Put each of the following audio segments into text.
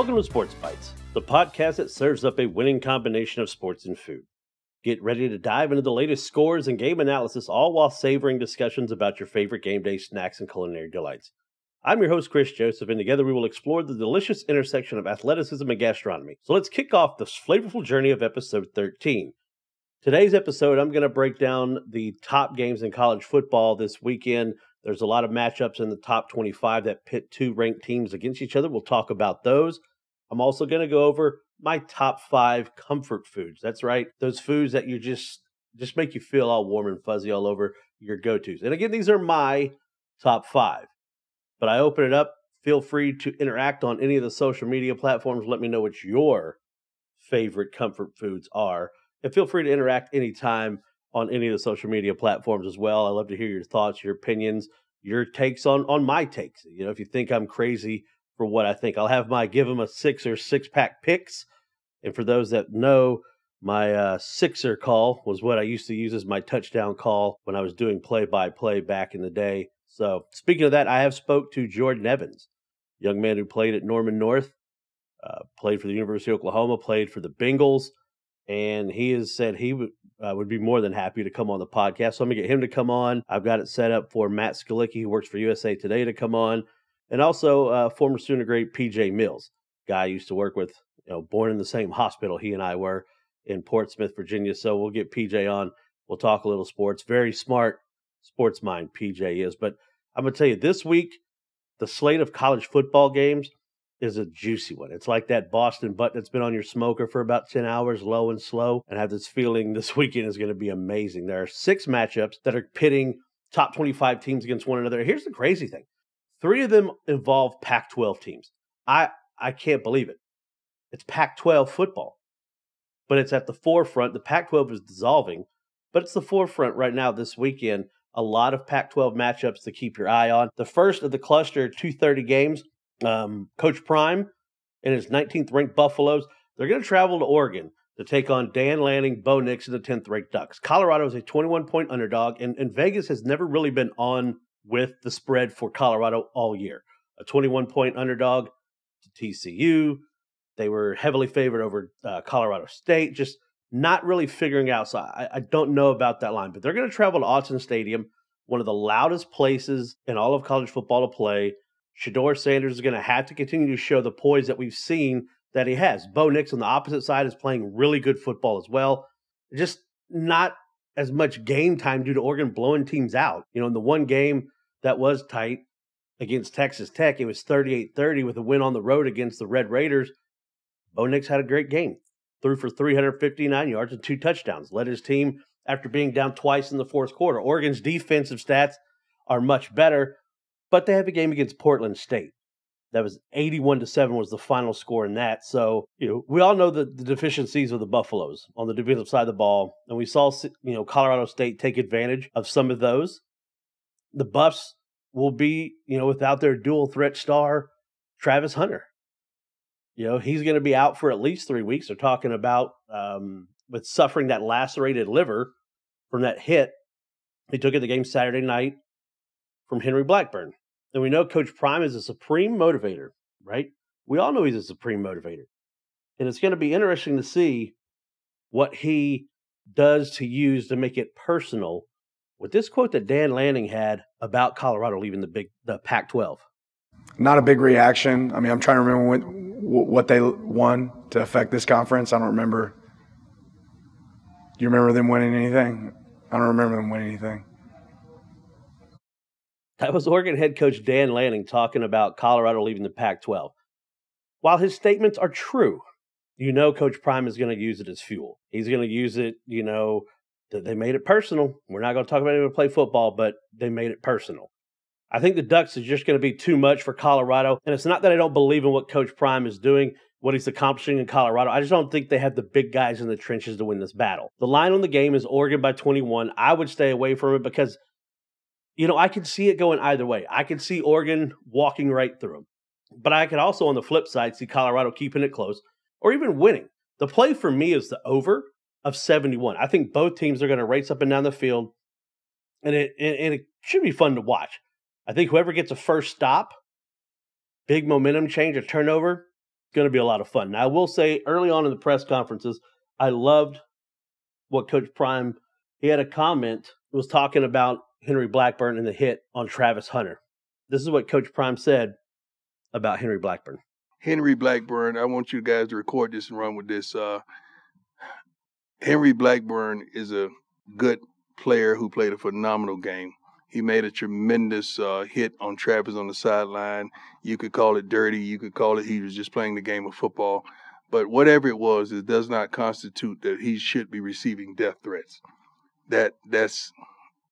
Welcome to Sports Bites, the podcast that serves up a winning combination of sports and food. Get ready to dive into the latest scores and game analysis, all while savoring discussions about your favorite game day snacks and culinary delights. I'm your host, Chris Joseph, and together we will explore the delicious intersection of athleticism and gastronomy. So let's kick off this flavorful journey of episode 13. Today's episode, I'm going to break down the top games in college football this weekend. There's a lot of matchups in the top 25 that pit two ranked teams against each other. We'll talk about those. I'm also going to go over my top five comfort foods. That's right, those foods that you just just make you feel all warm and fuzzy all over your go-tos. And again, these are my top five. But I open it up. Feel free to interact on any of the social media platforms. Let me know what your favorite comfort foods are. And feel free to interact anytime on any of the social media platforms as well. I love to hear your thoughts, your opinions, your takes on on my takes. You know, if you think I'm crazy for what I think, I'll have my give them a six or six pack picks. And for those that know, my uh, sixer call was what I used to use as my touchdown call when I was doing play by play back in the day. So speaking of that, I have spoke to Jordan Evans, young man who played at Norman North, uh, played for the University of Oklahoma, played for the Bengals and he has said he would uh, would be more than happy to come on the podcast. So I'm gonna get him to come on. I've got it set up for Matt Skalicki, who works for USA Today, to come on, and also uh, former student great PJ Mills, guy I used to work with. You know, born in the same hospital he and I were in Portsmouth, Virginia. So we'll get PJ on. We'll talk a little sports. Very smart sports mind PJ is. But I'm gonna tell you this week, the slate of college football games is a juicy one. It's like that Boston butt that's been on your smoker for about 10 hours, low and slow, and I have this feeling this weekend is going to be amazing. There are six matchups that are pitting top 25 teams against one another. Here's the crazy thing three of them involve Pac 12 teams. I, I can't believe it. It's Pac 12 football, but it's at the forefront. The Pac 12 is dissolving, but it's the forefront right now this weekend. A lot of Pac 12 matchups to keep your eye on. The first of the cluster 230 games um, Coach Prime and his 19th ranked Buffaloes, they're going to travel to Oregon to take on Dan Lanning, Bo Nix, and the 10th ranked Ducks. Colorado is a 21 point underdog, and, and Vegas has never really been on with the spread for Colorado all year. A 21 point underdog to TCU. They were heavily favored over uh, Colorado State, just not really figuring out. So I, I don't know about that line, but they're going to travel to Autzen Stadium, one of the loudest places in all of college football to play. Shedeur Sanders is going to have to continue to show the poise that we've seen that he has. Bo Nix on the opposite side is playing really good football as well. Just not as much game time due to Oregon blowing teams out. You know, in the one game that was tight against Texas Tech, it was 38 30 with a win on the road against the Red Raiders. Bo Nix had a great game, threw for 359 yards and two touchdowns, led his team after being down twice in the fourth quarter. Oregon's defensive stats are much better, but they have a game against Portland State. That was 81 to 7 was the final score in that. So, you know, we all know the, the deficiencies of the Buffaloes on the defensive side of the ball. And we saw, you know, Colorado State take advantage of some of those. The Buffs will be, you know, without their dual threat star, Travis Hunter. You know, he's going to be out for at least three weeks. They're talking about um, with suffering that lacerated liver from that hit. He took it the game Saturday night from Henry Blackburn. And we know Coach Prime is a supreme motivator, right? We all know he's a supreme motivator. And it's going to be interesting to see what he does to use to make it personal with this quote that Dan Lanning had about Colorado leaving the big the Pac-12. Not a big reaction. I mean, I'm trying to remember when, what they won to affect this conference. I don't remember. Do you remember them winning anything? I don't remember them winning anything. That was Oregon head coach Dan Lanning talking about Colorado leaving the Pac 12. While his statements are true, you know Coach Prime is going to use it as fuel. He's going to use it, you know, that they made it personal. We're not going to talk about anyone to play football, but they made it personal. I think the Ducks is just going to be too much for Colorado. And it's not that I don't believe in what Coach Prime is doing, what he's accomplishing in Colorado. I just don't think they have the big guys in the trenches to win this battle. The line on the game is Oregon by 21. I would stay away from it because you know, I can see it going either way. I can see Oregon walking right through them. But I could also, on the flip side, see Colorado keeping it close or even winning. The play for me is the over of 71. I think both teams are going to race up and down the field, and it, and it should be fun to watch. I think whoever gets a first stop, big momentum change, a turnover, going to be a lot of fun. Now, I will say early on in the press conferences, I loved what Coach Prime he had a comment was talking about Henry Blackburn and the hit on Travis Hunter. This is what Coach Prime said about Henry Blackburn. Henry Blackburn, I want you guys to record this and run with this. Uh, Henry Blackburn is a good player who played a phenomenal game. He made a tremendous uh, hit on Travis on the sideline. You could call it dirty. You could call it he was just playing the game of football. But whatever it was, it does not constitute that he should be receiving death threats. That that's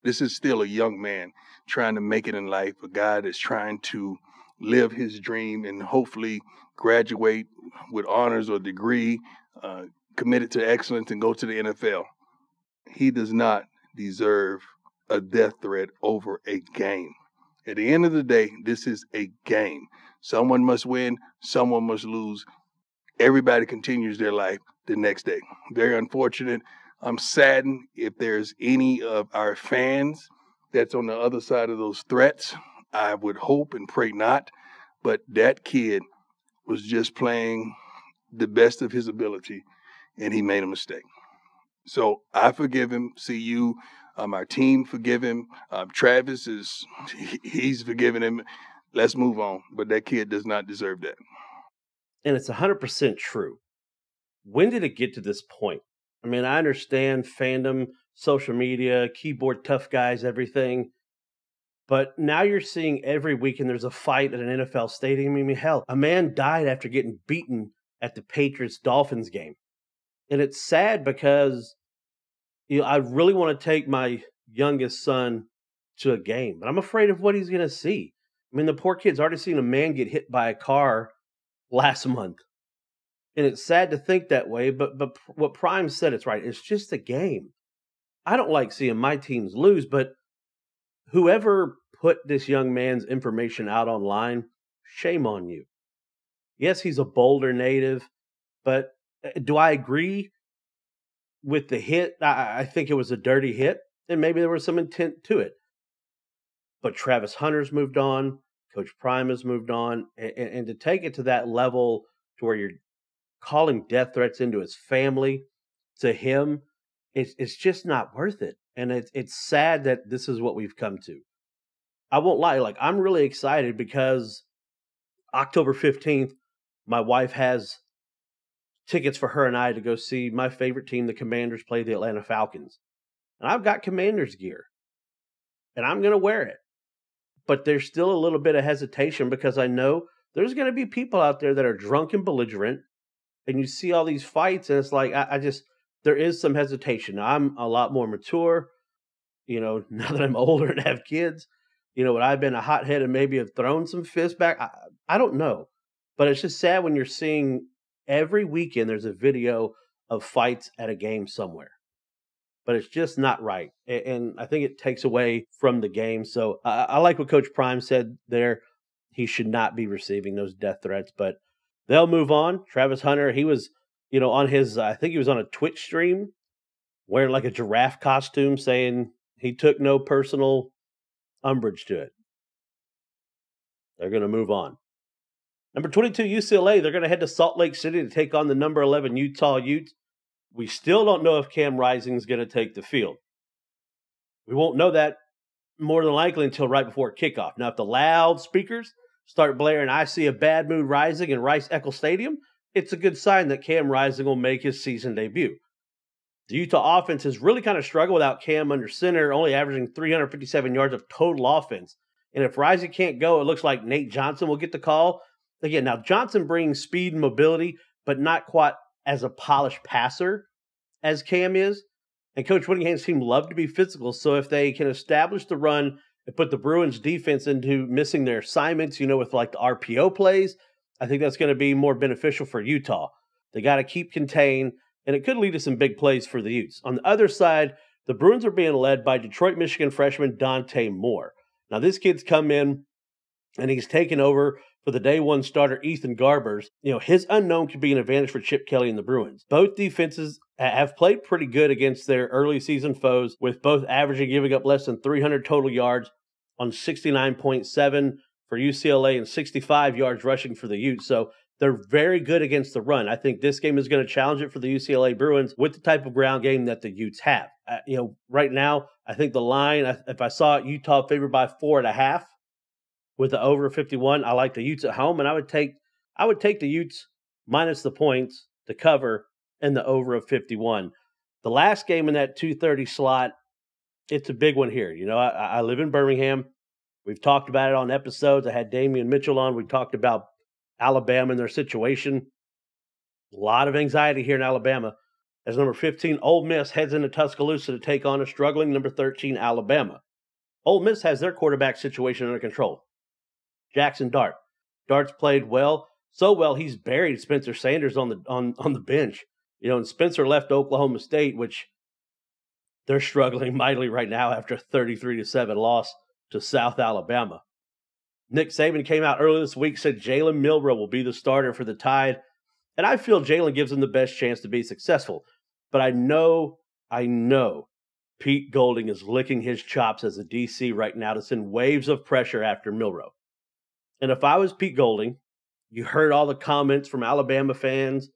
this is still a young man trying to make it in life, a guy that's trying to live his dream and hopefully graduate with honors or degree, uh, committed to excellence, and go to the NFL. He does not deserve a death threat over a game. At the end of the day, this is a game. Someone must win, someone must lose. Everybody continues their life the next day. Very unfortunate. I'm saddened if there's any of our fans that's on the other side of those threats. I would hope and pray not. But that kid was just playing the best of his ability and he made a mistake. So I forgive him. See you. Um, our team forgive him. Um, Travis is he's forgiven him. Let's move on. But that kid does not deserve that. And it's 100% true. When did it get to this point? I mean, I understand fandom, social media, keyboard tough guys, everything. But now you're seeing every weekend there's a fight at an NFL stadium. I mean, hell, a man died after getting beaten at the Patriots Dolphins game. And it's sad because you know, I really want to take my youngest son to a game, but I'm afraid of what he's going to see. I mean, the poor kid's already seen a man get hit by a car last month. And it's sad to think that way, but but what Prime said it's right. It's just a game. I don't like seeing my teams lose, but whoever put this young man's information out online, shame on you. Yes, he's a Boulder native, but uh, do I agree with the hit? I, I think it was a dirty hit, and maybe there was some intent to it. But Travis Hunter's moved on, Coach Prime has moved on, and, and to take it to that level to where you're calling death threats into his family, to him, it's it's just not worth it. And it's it's sad that this is what we've come to. I won't lie, like I'm really excited because October 15th, my wife has tickets for her and I to go see my favorite team, the Commanders, play the Atlanta Falcons. And I've got Commanders gear. And I'm going to wear it. But there's still a little bit of hesitation because I know there's going to be people out there that are drunk and belligerent. And you see all these fights, and it's like, I, I just, there is some hesitation. I'm a lot more mature. You know, now that I'm older and have kids, you know, would I have been a hothead and maybe have thrown some fists back? I, I don't know. But it's just sad when you're seeing every weekend there's a video of fights at a game somewhere. But it's just not right. And I think it takes away from the game. So I like what Coach Prime said there. He should not be receiving those death threats, but they'll move on. Travis Hunter, he was, you know, on his, I think he was on a Twitch stream wearing like a giraffe costume saying he took no personal umbrage to it. They're going to move on. Number 22, UCLA, they're going to head to Salt Lake City to take on the number 11 Utah Utes. We still don't know if Cam Rising is going to take the field. We won't know that more than likely until right before kickoff. Now, if the loudspeakers start blaring, I see a Bad Moon Rising in Rice Eccles Stadium, it's a good sign that Cam Rising will make his season debut. The Utah offense has really kind of struggled without Cam under center, only averaging 357 yards of total offense. And if Rising can't go, it looks like Nate Johnson will get the call. Again, now Johnson brings speed and mobility, but not quite as a polished passer as Cam is. And Coach Whittingham's team love to be physical. So if they can establish the run and put the Bruins defense into missing their assignments, you know, with like the RPO plays, I think that's going to be more beneficial for Utah. They got to keep contained and it could lead to some big plays for the Utes. On the other side, the Bruins are being led by Detroit, Michigan freshman Dante Moore. Now, this kid's come in and he's taken over for the day one starter Ethan Garbers. You know, his unknown could be an advantage for Chip Kelly and the Bruins. Both defenses have played pretty good against their early season foes, with both averaging giving up less than 300 total yards on 69.7 for UCLA and 65 yards rushing for the Utes. So They're very good against the run. I think this game is going to challenge it for the UCLA Bruins with the type of ground game that the Utes have. Uh, you know, right now, I think the line, if I saw it, Utah favored by four and a half with the over 51, I like the Utes at home, and I would take I would take the Utes minus the points to cover and the over of 51. The last game in that 230 slot, it's a big one here. You know, I, I live in Birmingham. We've talked about it on episodes. I had Damian Mitchell on. We talked about Alabama and their situation. A lot of anxiety here in Alabama as number 15 Ole Miss heads into Tuscaloosa to take on a struggling number 13 Alabama. Ole Miss has their quarterback situation under control. Jackson Dart. Dart's played well, so well he's buried Spencer Sanders on the on on the bench. You know, and Spencer left Oklahoma State, which they're struggling mightily right now after a 33 to 7 loss to South Alabama. Nick Saban came out earlier this week, said Jalen Milroe will be the starter for the Tide. And I feel Jalen gives them the best chance to be successful. But I know, I know Pete Golding is licking his chops as a DC right now to send waves of pressure after Milroe. And if I was Pete Golding, you heard all the comments from Alabama fans.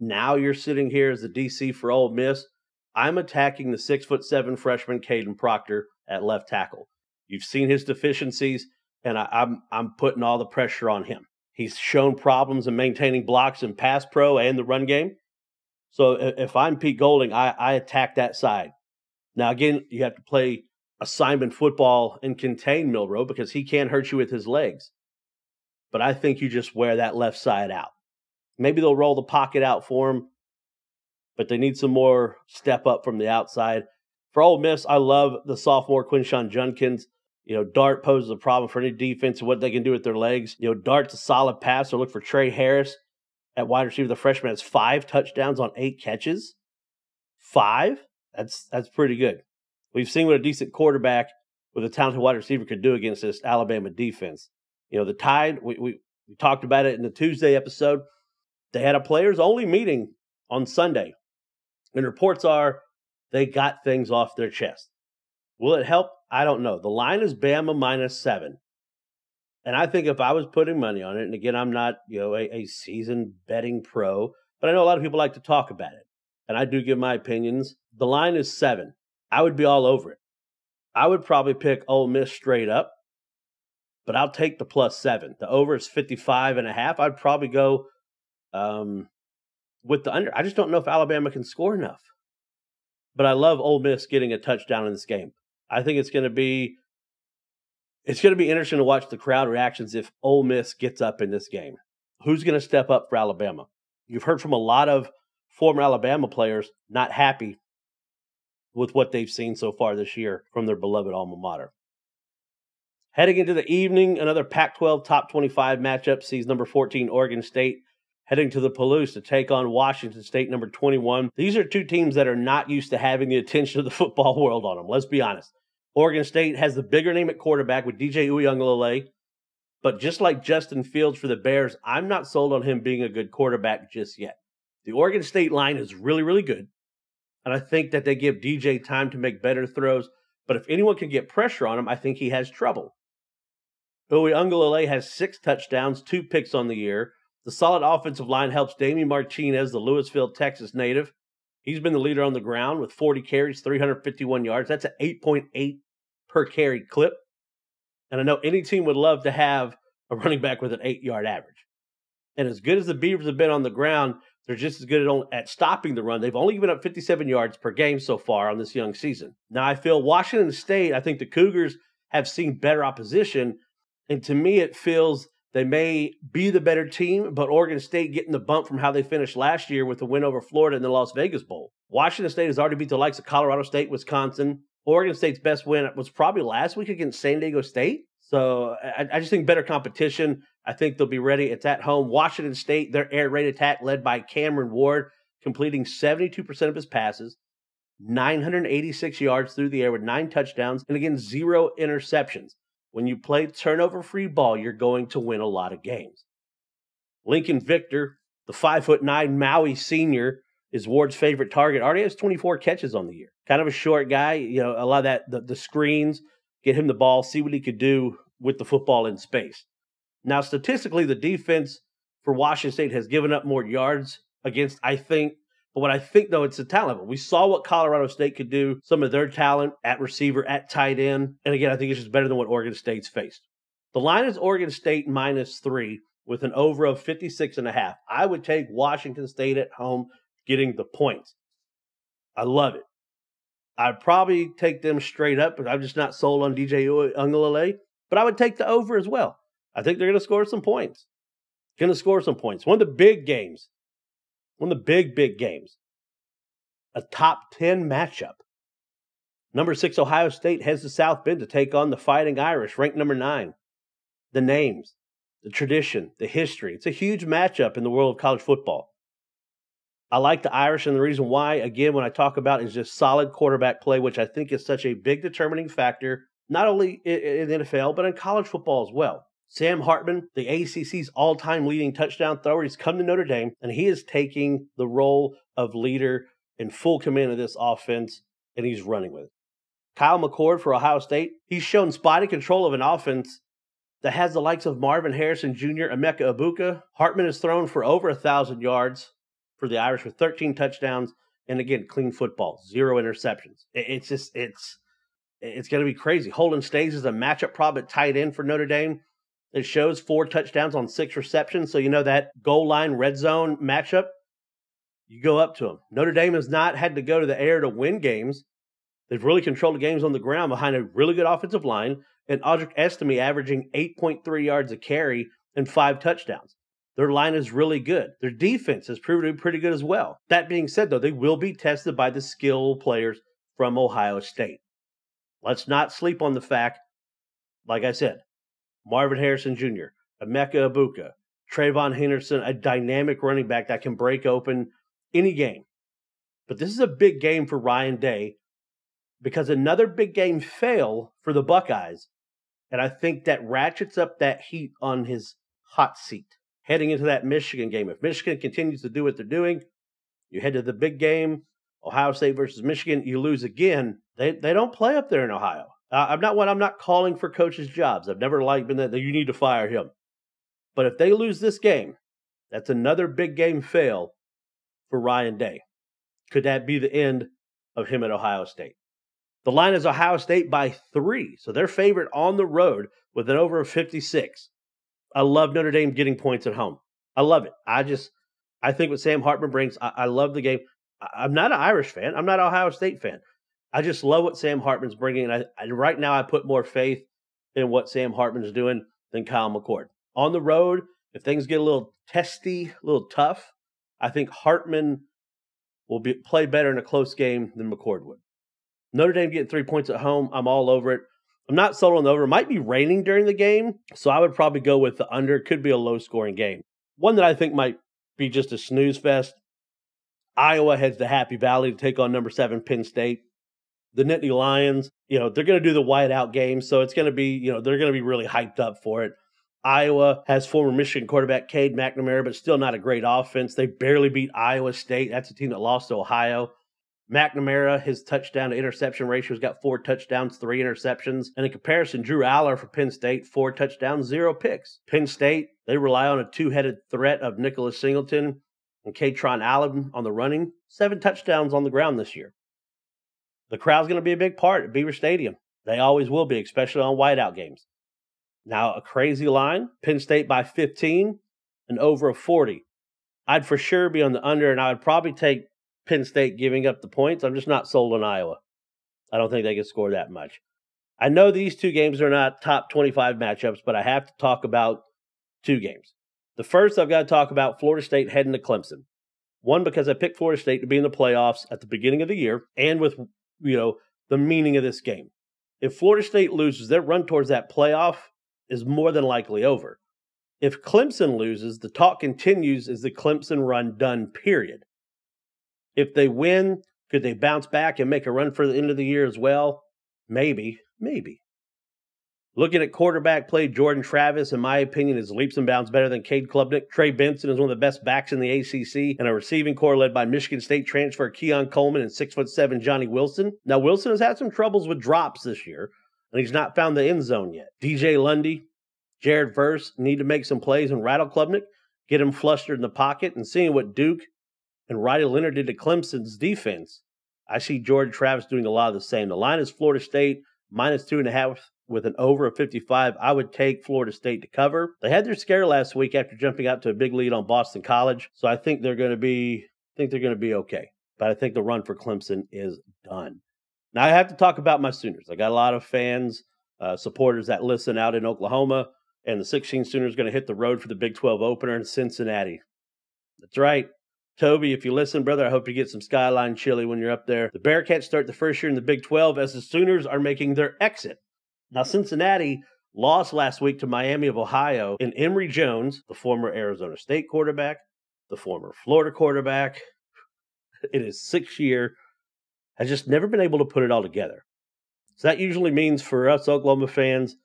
Now you're sitting here as the DC for Ole Miss. I'm attacking the six foot seven freshman Kadyn Proctor at left tackle. You've seen his deficiencies and I, I'm I'm putting all the pressure on him. He's shown problems in maintaining blocks in pass pro and the run game. So if I'm Pete Golding, I, I attack that side. Now again, you have to play assignment football and contain Milroe because he can't hurt you with his legs. But I think you just wear that left side out. Maybe they'll roll the pocket out for him, but they need some more step up from the outside. For Ole Miss, I love the sophomore Quinshon Judkins. You know, Dart poses a problem for any defense and what they can do with their legs. You know, Dart's a solid passer. Look for Tre Harris at wide receiver. The freshman has five touchdowns on eight catches. Five? That's that's pretty good. We've seen what a decent quarterback with a talented wide receiver could do against this Alabama defense. You know, the Tide, we, we, we talked about it in the Tuesday episode. They had a players only meeting on Sunday. And reports are they got things off their chest. Will it help? I don't know. The line is Bama minus seven. And I think if I was putting money on it, and again, I'm not, you know, a, a seasoned betting pro, but I know a lot of people like to talk about it. And I do give my opinions. The line is seven. I would be all over it. I would probably pick Ole Miss straight up, but I'll take the plus seven. The over is 55 and a half. I'd probably go um, with the under. I just don't know if Alabama can score enough. But I love Ole Miss getting a touchdown in this game. I think it's going to be it's going to be interesting to watch the crowd reactions if Ole Miss gets up in this game. Who's going to step up for Alabama? You've heard from a lot of former Alabama players not happy with what they've seen so far this year from their beloved alma mater. Heading into the evening, another Pac 12 top 25 matchup sees number 14 Oregon State heading to the Palouse to take on Washington State, number 21. These are two teams that are not used to having the attention of the football world on them. Let's be honest. Oregon State has the bigger name at quarterback with DJ Uiagalelei. But just like Justin Fields for the Bears, I'm not sold on him being a good quarterback just yet. The Oregon State line is really, really good. And I think that they give DJ time to make better throws. But if anyone can get pressure on him, I think he has trouble. Uiagalelei has six touchdowns, two picks on the year. The solid offensive line helps Damien Martinez, the Lewisville, Texas native. He's been the leader on the ground with 40 carries, 351 yards. That's an 8.8 per carry clip. And I know any team would love to have a running back with an eight yard average. And as good as the Beavers have been on the ground, they're just as good at, at stopping the run. They've only given up 57 yards per game so far on this young season. Now, I feel Washington State, I think the Cougars have seen better opposition. And to me, it feels they may be the better team, but Oregon State getting the bump from how they finished last year with the win over Florida in the Las Vegas Bowl. Washington State has already beat the likes of Colorado State, Wisconsin. Oregon State's best win was probably last week against San Diego State. So I, I just think better competition. I think they'll be ready. It's at home. Washington State, their air raid attack led by Cameron Ward, completing 72% of his passes, 986 yards through the air with nine touchdowns, and again, zero interceptions. When you play turnover free ball, you're going to win a lot of games. Lincoln Victor, the five foot nine Maui senior, is Ward's favorite target. Already has 24 catches on the year. Kind of a short guy. You know, a lot of that, the, the screens, get him the ball, see what he could do with the football in space. Now, statistically, the defense for Washington State has given up more yards against, I think. But what I think, though, it's the talent. We saw what Colorado State could do, some of their talent at receiver, at tight end. And again, I think it's just better than what Oregon State's faced. The line is Oregon State minus three with an over of 56 and a half. I would take Washington State at home getting the points. I love it. I'd probably take them straight up, but I'm just not sold on DJ Uiagalelei. But I would take the over as well. I think they're going to score some points. Going to score some points. One of the big games, one of the big, big games, a top 10 matchup. Number six, Ohio State heads to South Bend to take on the Fighting Irish, ranked number nine. The names, the tradition, the history. It's a huge matchup in the world of college football. I like the Irish, and the reason why, again, when I talk about is just solid quarterback play, which I think is such a big determining factor, not only in the NFL, but in college football as well. Sam Hartman, the ACC's all time leading touchdown thrower, he's come to Notre Dame, and he is taking the role of leader in full command of this offense, and he's running with it. Kyle McCord for Ohio State, he's shown spotty control of an offense that has the likes of Marvin Harrison Jr., Emeka Egbuka. Hartman has thrown for over a thousand yards for the Irish with 13 touchdowns and again clean football, zero interceptions. It's just it's it's going to be crazy. Holden Staes is a matchup prop at tight end for Notre Dame. It shows four touchdowns on six receptions, so you know that goal line red zone matchup. You go up to them. Notre Dame has not had to go to the air to win games. They've really controlled the games on the ground behind a really good offensive line, and Audric Estime averaging 8.3 yards a carry and five touchdowns. Their line is really good. Their defense has proven to be pretty good as well. That being said, though, they will be tested by the skill players from Ohio State. Let's not sleep on the fact, like I said, Marvin Harrison Jr., Emeka Egbuka, TreVeyon Henderson, a dynamic running back that can break open any game. But this is a big game for Ryan Day because another big game fail for the Buckeyes. And I think that ratchets up that heat on his hot seat heading into that Michigan game. If Michigan continues to do what they're doing, you head to the big game, Ohio State versus Michigan, you lose again. They they don't play up there in Ohio. Uh, I'm not what I'm not calling for coaches' jobs. I've never liked been that you need to fire him. But if they lose this game, that's another big game fail for Ryan Day. Could that be the end of him at Ohio State? The line is Ohio State by three, so they're favored on the road with an over of 56. I love Notre Dame getting points at home. I love it. I just, I think what Sam Hartman brings, I, I love the game. I, am not an Irish fan. I'm not an Ohio State fan. I just love what Sam Hartman's bringing. And I, right now, I put more faith in what Sam Hartman's doing than Kyle McCord. On the road, if things get a little testy, a little tough, I think Hartman will be play better in a close game than McCord would. Notre Dame getting three points at home, I'm all over it. I'm not sold on the over. It might be raining during the game, so I would probably go with the under. Could be a low scoring game. One that I think might be just a snooze fest. Iowa heads to Happy Valley to take on number seven Penn State. The Nittany Lions, you know, they're going to do the whiteout game, so it's going to be, you know, they're going to be really hyped up for it. Iowa has former Michigan quarterback Cade McNamara, but still not a great offense. They barely beat Iowa State. That's a team that lost to Ohio. McNamara, his touchdown to interception ratio has got four touchdowns, three interceptions. And in comparison, Drew Allar for Penn State, four touchdowns, zero picks. Penn State, they rely on a two headed threat of Nicholas Singleton and Kaytron Allen on the running, seven touchdowns on the ground this year. The crowd's going to be a big part at Beaver Stadium. They always will be, especially on whiteout games. Now, a crazy line Penn State by 15 and over a 40. I'd for sure be on the under, and I would probably take Penn State giving up the points. I'm just not sold on Iowa. I don't think they can score that much. I know these two games are not top 25 matchups, but I have to talk about two games. The first, I've got to talk about Florida State heading to Clemson. One, because I picked Florida State to be in the playoffs at the beginning of the year, and with you know the meaning of this game. If Florida State loses, their run towards that playoff is more than likely over. If Clemson loses, the talk continues is the Clemson run done, period. If they win, could they bounce back and make a run for the end of the year as well? Maybe, maybe. Looking at quarterback play, Jordan Travis, in my opinion, is leaps and bounds better than Cade Klubnik. Trey Benson is one of the best backs in the ACC, and a receiving corps led by Michigan State transfer Keon Coleman and six foot seven Johnny Wilson. Now Wilson has had some troubles with drops this year, and he's not found the end zone yet. DJ Lundy, Jared Verse need to make some plays and rattle Klubnik. get him flustered in the pocket, and seeing what Duke and Riley Leonard did to Clemson's defense, I see Jordan Travis doing a lot of the same. The line is Florida State minus two and a half with an over of 55. I would take Florida State to cover. They had their scare last week after jumping out to a big lead on Boston College, so I think they're going to be I think they're going to be okay. But I think the run for Clemson is done. Now I have to talk about my Sooners. I got a lot of fans, uh, supporters that listen out in Oklahoma, and the 16 Sooners going to hit the road for the Big 12 opener in Cincinnati. That's right. Toby, if you listen, brother, I hope you get some Skyline chili when you're up there. The Bearcats start the first year in the Big 12 as the Sooners are making their exit. Now, Cincinnati lost last week to Miami of Ohio and Emory Jones, the former Arizona State quarterback, the former Florida quarterback. in his sixth year, has just never been able to put it all together. So that usually means for us Oklahoma fans,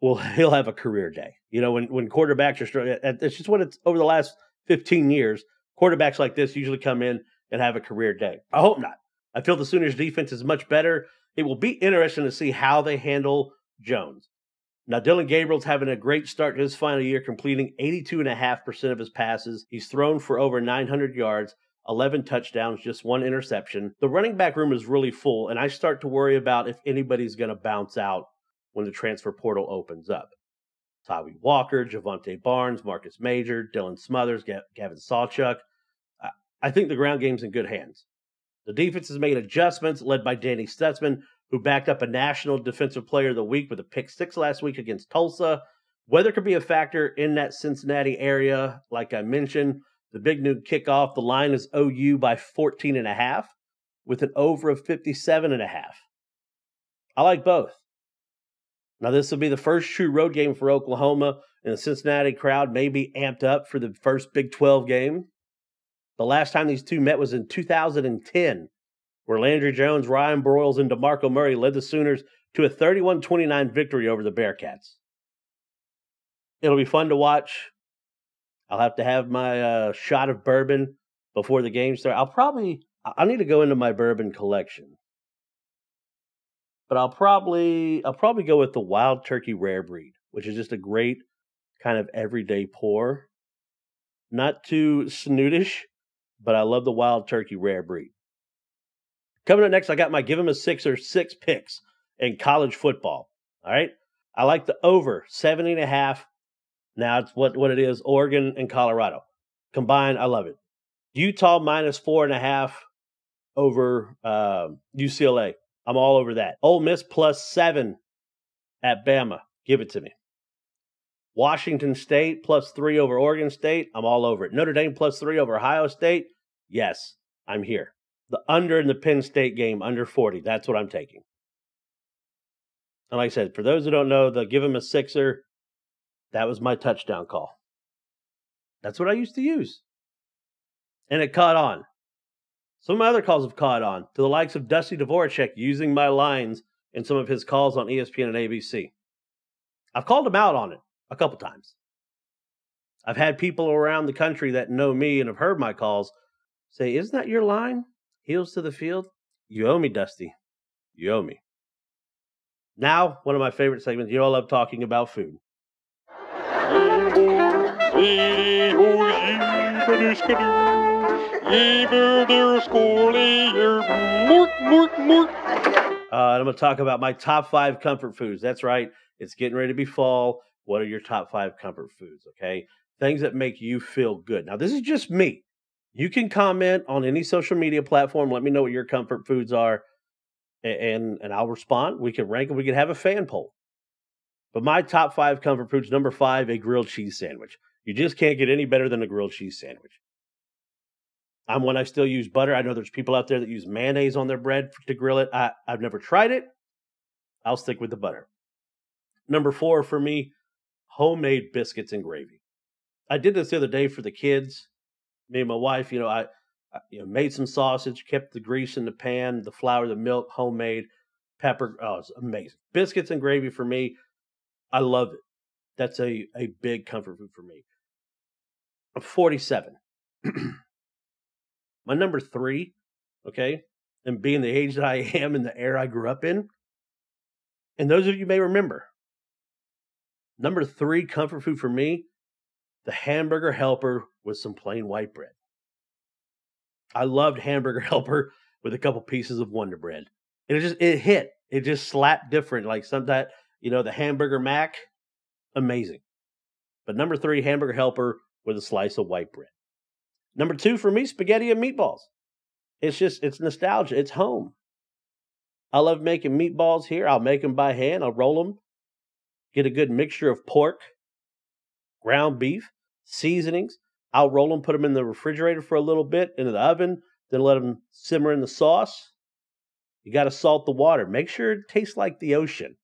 well, he'll have a career day. You know, when when quarterbacks are it's just what it's over the last 15 years quarterbacks like this usually come in and have a career day. I hope not. I feel the Sooners defense is much better. It will be interesting to see how they handle Jones. Now, Dillon Gabriel's having a great start to his final year, completing 82.5% of his passes. He's thrown for over 900 yards, 11 touchdowns, just one interception. The running back room is really full, and I start to worry about if anybody's going to bounce out when the transfer portal opens up. Tyree Walker, Jovantae Barnes, Marcus Major, Dylan Smothers, Gavin Sawchuk. I think the ground game's in good hands. The defense has made adjustments led by Danny Stutsman, who backed up a National Defensive Player of the Week with a pick six last week against Tulsa. Weather could be a factor in that Cincinnati area. Like I mentioned, the Big Noon Kickoff, the line is OU by 14 and a half with an over of 57 and a half. I like both. Now, this will be the first true road game for Oklahoma, and the Cincinnati crowd may be amped up for the first Big 12 game. The last time these two met was in 2010, where Landry Jones, Ryan Broyles, and DeMarco Murray led the Sooners to a 31 29 victory over the Bearcats. It'll be fun to watch. I'll have to have my uh, shot of bourbon before the game starts. I'll probably, I need to go into my bourbon collection. But I'll probably, I'll probably go with the Wild Turkey Rare Breed, which is just a great kind of everyday pour. Not too snootish, but I love the wild turkey rare breed. Coming up next, I got my give him a six or six picks in college football. All right. I like the over 70 and a half. Now it's what, what it is Oregon and Colorado. Combined, I love it. Utah minus four and a half over uh, um, UCLA. I'm all over that. Ole Miss plus seven at Bama. Give it to me. Washington State plus three over Oregon State. I'm all over it. Notre Dame plus three over Ohio State. Yes, I'm here. The under in the Penn State game, under 40. That's what I'm taking. And like I said, for those who don't know, the give him a sixer, that was my touchdown call. That's what I used to use. And it caught on. Some of my other calls have caught on to the likes of Dusty Dvoracek using my lines in some of his calls on ESPN and ABC. I've called him out on it a couple times. I've had people around the country that know me and have heard my calls say, Isn't that your line? Heels to the field? You owe me, Dusty. You owe me. Now, one of my favorite segments. You all love talking about food. Uh, I'm going to talk about my top five comfort foods. That's right. It's getting ready to be fall. What are your top five comfort foods? Okay. Things that make you feel good. Now, this is just me. You can comment on any social media platform. Let me know what your comfort foods are, and and I'll respond. We can rank them. We can have a fan poll. But my top five comfort foods: number five, a grilled cheese sandwich. You just can't get any better than a grilled cheese sandwich. I'm one I still use butter. I know there's people out there that use mayonnaise on their bread to grill it. I, I've never tried it. I'll stick with the butter. Number four for me, homemade biscuits and gravy. I did this the other day for the kids. Me and my wife, you know, I, I you know, made some sausage, kept the grease in the pan, the flour, the milk, homemade, pepper. Oh, it's amazing. Biscuits and gravy for me. I love it. That's a, a big comfort food for me. I'm 47. my number three, okay, and being the age that I am and the era I grew up in, and those of you may remember, Number three comfort food for me the hamburger helper with some plain white bread. I loved hamburger helper with a couple pieces of Wonder Bread. And it just it hit. It just slapped different. Like sometimes, you know, the hamburger mac, amazing. But number three, hamburger helper with a slice of white bread. Number two for me, spaghetti and meatballs. It's just it's nostalgia. It's home. I love making meatballs here. I'll make them by hand. I'll roll them. Get a good mixture of pork, ground beef, seasonings. I'll roll them, put them in the refrigerator for a little bit, into the oven, then let them simmer in the sauce. You got to salt the water. Make sure it tastes like the ocean.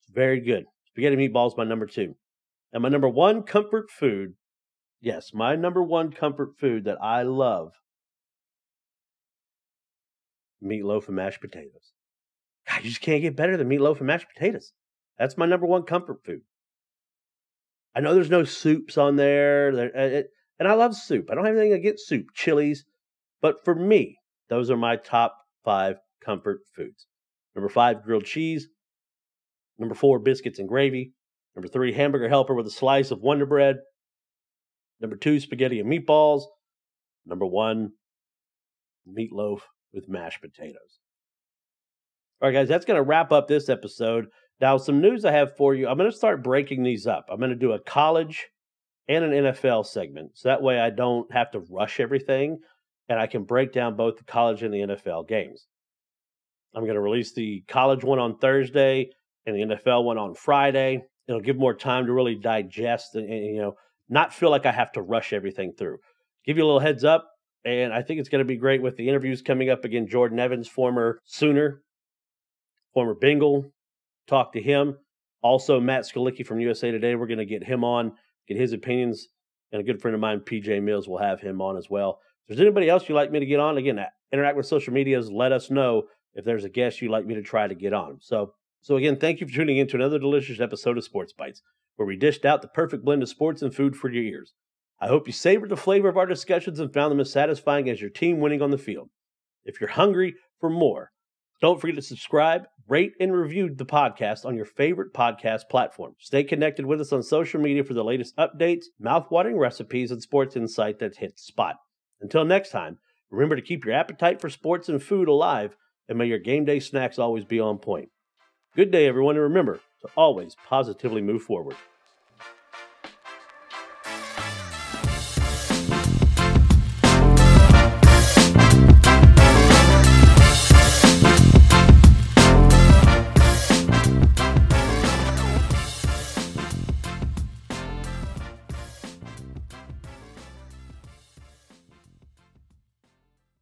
It's very good. Spaghetti meatballs, my number two. And my number one comfort food, yes, my number one comfort food that I love meatloaf and mashed potatoes. God, you just can't get better than meatloaf and mashed potatoes. That's my number one comfort food. I know there's no soups on there, uh, and I love soup. I don't have anything against soup, chilies, but for me, those are my top five comfort foods. Number five, grilled cheese. Number four, biscuits and gravy. Number three, hamburger helper with a slice of Wonder Bread. Number two, spaghetti and meatballs. Number one, meatloaf with mashed potatoes. All right, guys, that's going to wrap up this episode. Now, some news I have for you. I'm going to start breaking these up. I'm going to do a college and an NFL segment. So that way I don't have to rush everything and I can break down both the college and the NFL games. I'm going to release the college one on Thursday and the NFL one on Friday. It'll give more time to really digest and, and you know not feel like I have to rush everything through. Give you a little heads up, and I think it's going to be great with the interviews coming up again. Jordan Evans, former Sooner, former Bengal, talk to him. Also, Matt Skalicki from USA Today. We're going to get him on, get his opinions, and a good friend of mine, PJ Mills, will have him on as well. If there's anybody else you'd like me to get on, again, interact with social medias. Let us know if there's a guest you'd like me to try to get on. So, so again, thank you for tuning in to another delicious episode of Sports Bites, where we dished out the perfect blend of sports and food for your ears. I hope you savored the flavor of our discussions and found them as satisfying as your team winning on the field. If you're hungry for more, don't forget to subscribe, rate, and review the podcast on your favorite podcast platform. Stay connected with us on social media for the latest updates, mouthwatering recipes, and sports insight that hits spot. Until next time, remember to keep your appetite for sports and food alive, and may your game day snacks always be on point. Good day, everyone, and remember to always positively move forward.